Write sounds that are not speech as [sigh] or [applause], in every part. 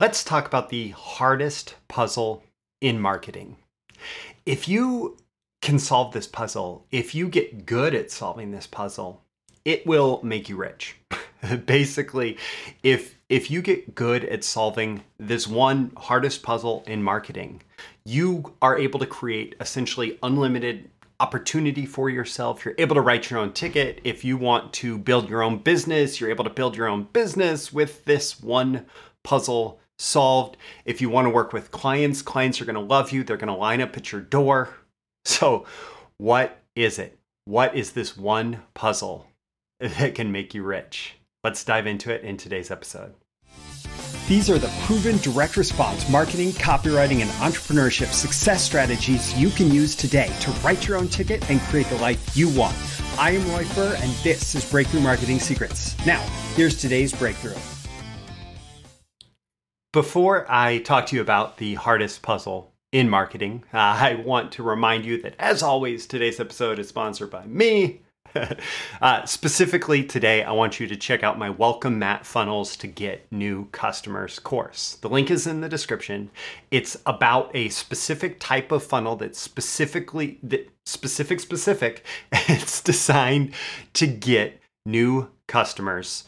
Let's talk about the hardest puzzle in marketing. If you can solve this puzzle, if you get good at solving this puzzle, it will make you rich. [laughs] Basically, if if you get good at solving this one hardest puzzle in marketing, you are able to create essentially unlimited opportunity for yourself. You're able to write your own ticket. If you want to build your own business, you're able to build your own business with this one puzzle solved. If you want to work with clients, clients are going to love you. They're going to line up at your door. So, what is it? What is this one puzzle that can make you rich? Let's dive into it in today's episode. These are the proven direct response marketing, copywriting, and entrepreneurship success strategies you can use today to write your own ticket and create the life you want. I am Roy Furr, and this is Breakthrough Marketing Secrets. Now, here's today's breakthrough. Before I talk to you about the hardest puzzle in marketing, uh, I want to remind you that, as always, today's episode is sponsored by me. [laughs] uh, specifically today, I want you to check out my Welcome Mat Funnels to Get New Customers course. The link is in the description. It's about a specific type of funnel that's specifically that specific specific. [laughs] It's designed to get new customers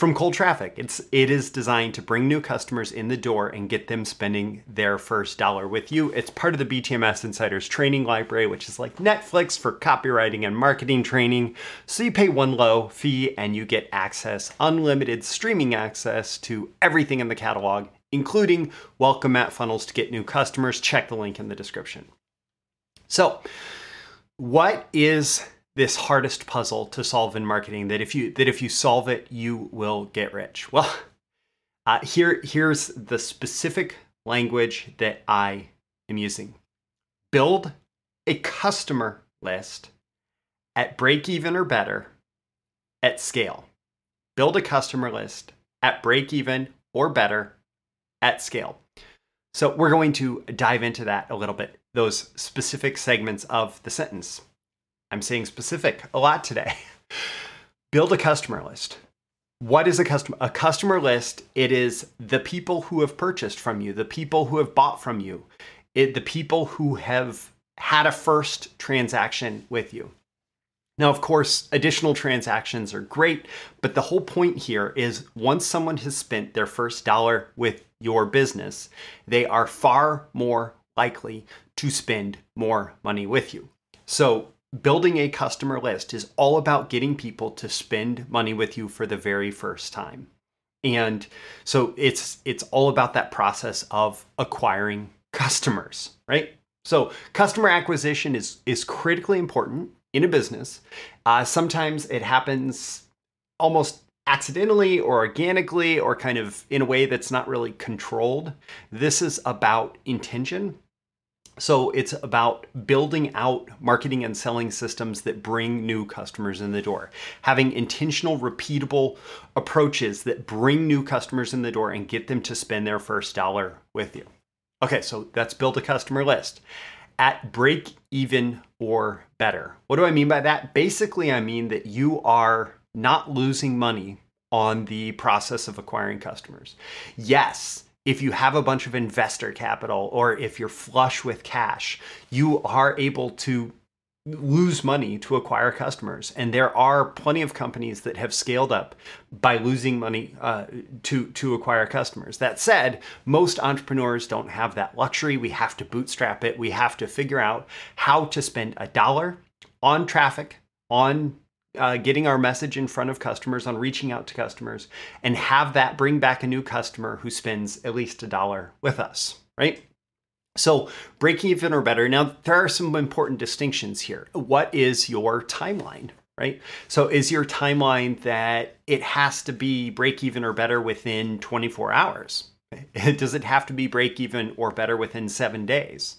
from cold traffic. It's it is designed to bring new customers in the door and get them spending their first dollar with you. It's part of the BTMS Insiders training library, which is like Netflix for copywriting and marketing training. So you pay one low fee and you get access, unlimited streaming access to everything in the catalog, including welcome mat funnels to get new customers. Check the link in the description. So, what is this hardest puzzle to solve in marketing that if you that if you solve it you will get rich. Well [laughs] uh, here here's the specific language that i am using. Build a customer list at break even or better at scale. Build a customer list at break even or better at scale. So we're going to dive into that a little bit those specific segments of the sentence I'm saying specific a lot today. [laughs] Build a customer list. What is a customer? A customer list, it is the people who have purchased from you, the people who have bought from you, it, the people who have had a first transaction with you. Now, of course, additional transactions are great, but the whole point here is once someone has spent their first dollar with your business, they are far more likely to spend more money with you. So, building a customer list is all about getting people to spend money with you for the very first time. And so it's it's all about that process of acquiring customers, right? So customer acquisition is is critically important in a business. Uh, sometimes it happens almost accidentally or organically or kind of in a way that's not really controlled. This is about intention so it's about building out marketing and selling systems that bring new customers in the door, having intentional, repeatable approaches that bring new customers in the door and get them to spend their first dollar with you. Okay, so that's build a customer list at break even or better. What do I mean by that? Basically, I mean that you are not losing money on the process of acquiring customers. Yes, if you have a bunch of investor capital or if you're flush with cash, you are able to lose money to acquire customers. And there are plenty of companies that have scaled up by losing money uh, to, to acquire customers. That said, most entrepreneurs don't have that luxury. We have to bootstrap it. We have to figure out how to spend a dollar on traffic, on uh, getting our message in front of customers, on reaching out to customers, and have that bring back a new customer who spends at least a dollar with us, right? So, break even or better. Now, there are some important distinctions here. What is your timeline, right? So, is your timeline that it has to be break even or better within 24 hours? [laughs] Does it have to be break even or better within seven days?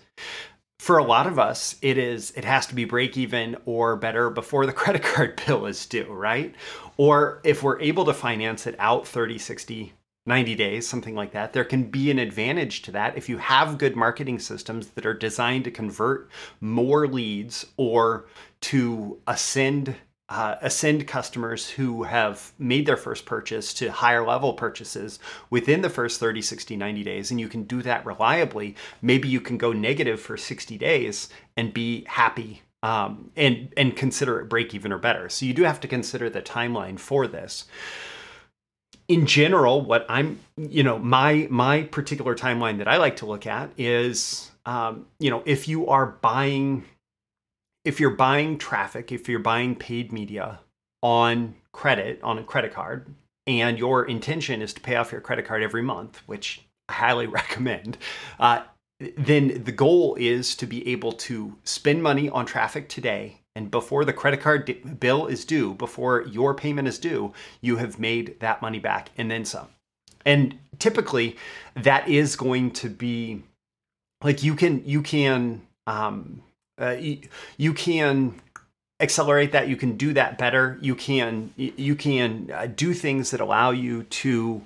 For a lot of us it is it has to be break even or better before the [laughs] credit card bill is due right? Or if we're able to finance it out 30 60 90 days something like that there can be an advantage to that if you have good marketing systems that are designed to convert more leads or to ascend uh, ascend customers who have made their first purchase to higher level purchases within the first 30, 60, 90 days, and you can do that reliably, maybe you can go negative for 60 days and be happy um, and and consider it break even or better. So you do have to consider the timeline for this. In general, what I'm, you know, my my particular timeline that I like to look at is, um, you know, if you are buying if you're buying traffic, if you're buying paid media on credit, on a credit card, and your intention is to pay off your credit card every month, which I highly [laughs] recommend, uh, then the goal is to be able to spend money on traffic today. And before the credit card bill is due, before your payment is due, you have made that money back and then some. And typically, that is going to be like you can you can um, uh, you, you can accelerate that. You can do that better. You can you can uh, do things that allow you to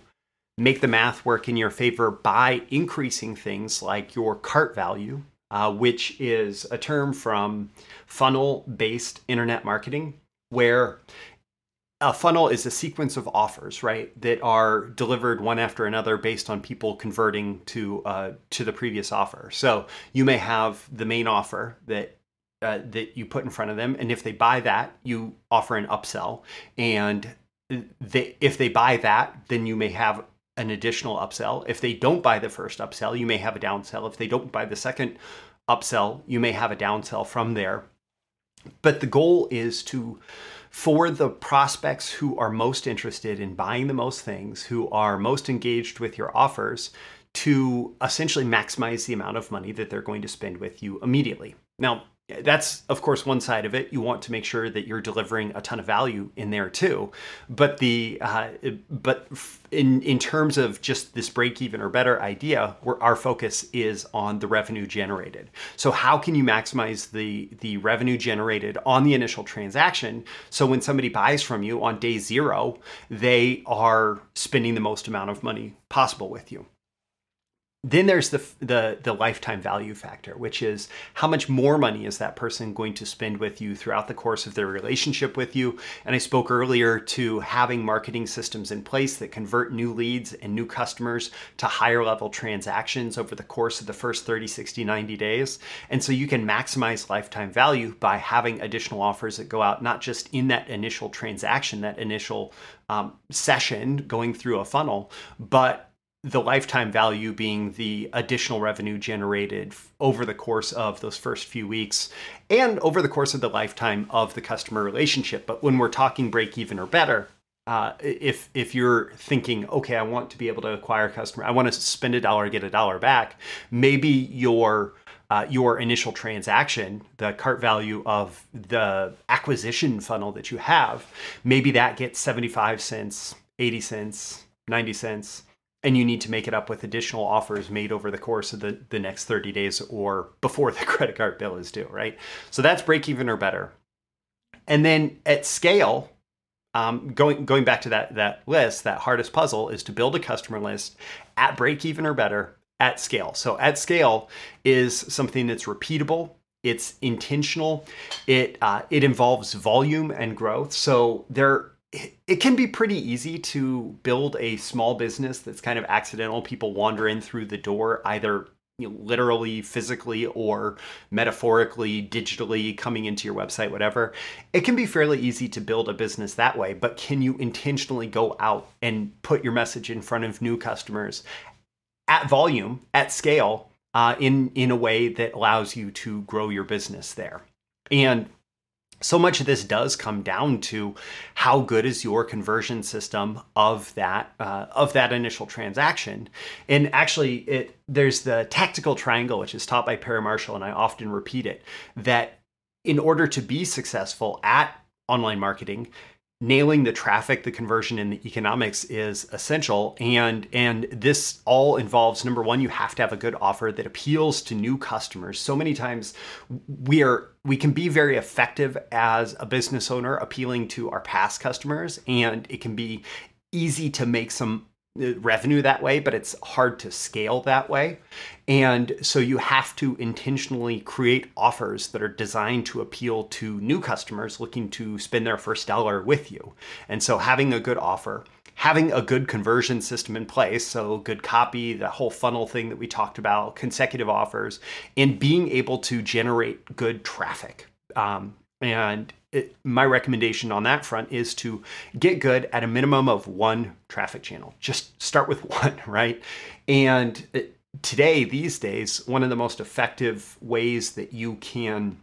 make the math work in your favor by increasing things like your cart value uh, which is a term from funnel based internet marketing where a funnel is a sequence of offers, right, that are delivered one after another based on people converting to uh, to the previous offer. So you may have the main offer that uh, that you put in front of them, and if they buy that, you offer an upsell, and they if they buy that, then you may have an additional upsell. If they don't buy the first upsell, you may have a downsell. If they don't buy the second upsell, you may have a downsell from there. But the goal is to for the prospects who are most interested in buying the most things, who are most engaged with your offers, to essentially maximize the amount of money that they're going to spend with you immediately. Now, that's of course one side of it. You want to make sure that you're delivering a ton of value in there too. But the uh, but in in terms of just this break even or better idea where our focus is on the revenue generated. So how can you maximize the the revenue generated on the initial transaction? So when somebody buys from you on day 0 they are spending the most amount of money possible with you then there's the, the the lifetime value factor which is how much more money is that person going to spend with you throughout the course of their relationship with you? And i spoke earlier to having marketing systems in place that convert new leads and new customers to higher level transactions over the course of the first 30 60 90 days. And so you can maximize lifetime value by having additional offers that go out not just in that initial transaction that initial um, session going through a funnel but the lifetime value being the additional revenue generated over the course of those first few weeks and over the course of the lifetime of the customer relationship. But when we're talking break even or better, uh, if if you're thinking, okay, I want to be able to acquire a customer, I want to spend a dollar, get a dollar back, maybe your uh, your initial transaction, the cart value of the acquisition funnel that you have, maybe that gets 75 cents, 80 cents, 90 cents and you need to make it up with additional offers made over the course of the, the next 30 days or before the [laughs] credit card bill is due, right? So that's break even or better. And then at scale, um, going going back to that that list, that hardest puzzle is to build a customer list at break even or better at scale. So at scale is something that's repeatable. It's intentional. It uh, it involves volume and growth. So there it can be pretty easy to build a small business that's kind of accidental. People wander in through the door, either you know, literally, physically, or metaphorically, digitally coming into your website, whatever. It can be fairly easy to build a business that way, but can you intentionally go out and put your message in front of new customers at volume, at scale, uh, in in a way that allows you to grow your business there? And so much of this does come down to how good is your conversion system of that uh, of that initial transaction. And actually it there's the tactical triangle which is taught by perry marshall and i often repeat it that in order to be successful at online marketing nailing the traffic the conversion and the economics is essential. And and this all involves number one you have to have a good offer that appeals to new customers. So many times we are we can be very effective as a business owner appealing to our past customers and it can be easy to make some revenue that way, but it's hard to scale that way. And so you have to intentionally create offers that are designed to appeal to new customers looking to spend their first dollar with you. And so having a good offer, having a good conversion system in place, so good copy, the whole funnel thing that we talked about, consecutive offers, and being able to generate good traffic. Um, and it, my recommendation on that front is to get good at a minimum of one traffic channel. Just start with [laughs] one, right? And it, today, these days, one of the most effective ways that you can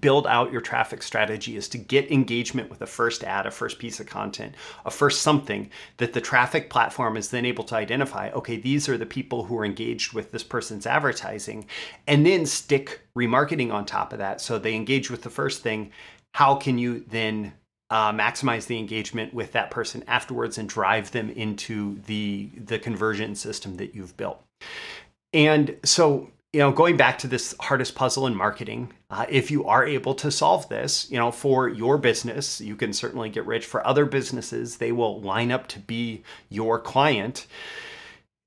build out your traffic strategy is to get engagement with a first ad, a first piece of content, a first something that the traffic platform is then able to identify okay, these are the people who are engaged with this person's advertising, and then stick remarketing on top of that. So they engage with the first thing. How can you then uh, maximize the engagement with that person afterwards and drive them into the the conversion system that you've built? And so, you know, going back to this hardest puzzle in marketing, uh, if you are able to solve this, you know, for your business, you can certainly get rich. For other businesses, they will line up to be your client.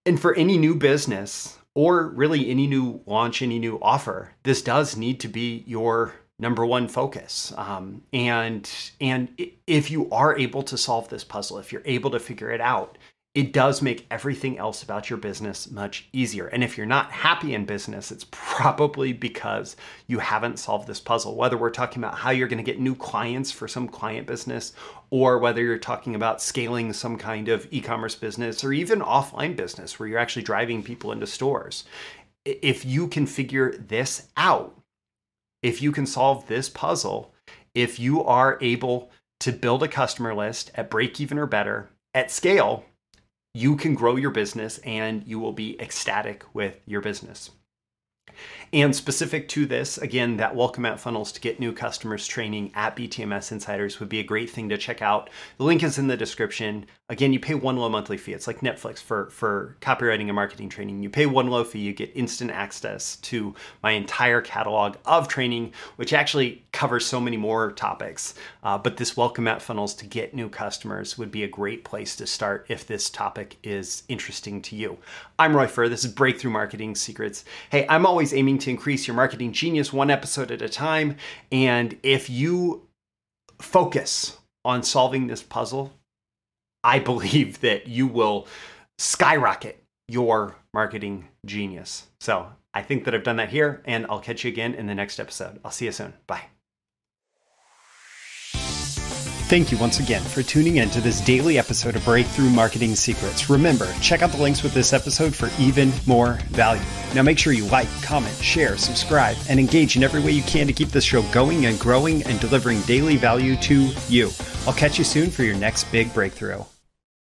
And for any new business, or really any new launch, any new offer, this does need to be your number one focus. Um, and and if you are able to solve this puzzle, if you're able to figure it out, it does make everything else about your business much easier. And if you're not happy in business, it's probably because you haven't solved this puzzle. Whether we're talking about how you're going to get new clients for some client business, or whether you're talking about scaling some kind of e commerce business or even offline business where you're actually driving people into stores. If you can figure this out, if you can solve this puzzle, if you are able to build a customer list at break even or better at scale, you can grow your business and you will be ecstatic with your business. And specific to this, again, that Welcome Mat Funnels to get new customers training at BTMS Insiders would be a great thing to check out. The link is in the description. Again, you pay one low monthly fee. It's like Netflix for, for copywriting and marketing training. You pay one low fee, you get instant access to my entire catalog of training, which actually covers so many more topics. Uh, but this Welcome Mat Funnels to get new customers would be a great place to start if this topic is interesting to you. I'm Roy Furr. This is Breakthrough Marketing Secrets. Hey, I'm always aiming to increase your marketing genius one episode at a time. And if you focus on solving this puzzle, I believe [laughs] that you will skyrocket your marketing genius. So I think that I've done that here, and I'll catch you again in the next episode. I'll see you soon. Bye. Thank you once again for tuning in to this daily episode of Breakthrough Marketing Secrets. Remember, check out the links with this episode for even more value. Now make sure you like, comment, share, subscribe, and engage in every way you can to keep this show going and growing and delivering daily value to you. I'll catch you soon for your next big breakthrough.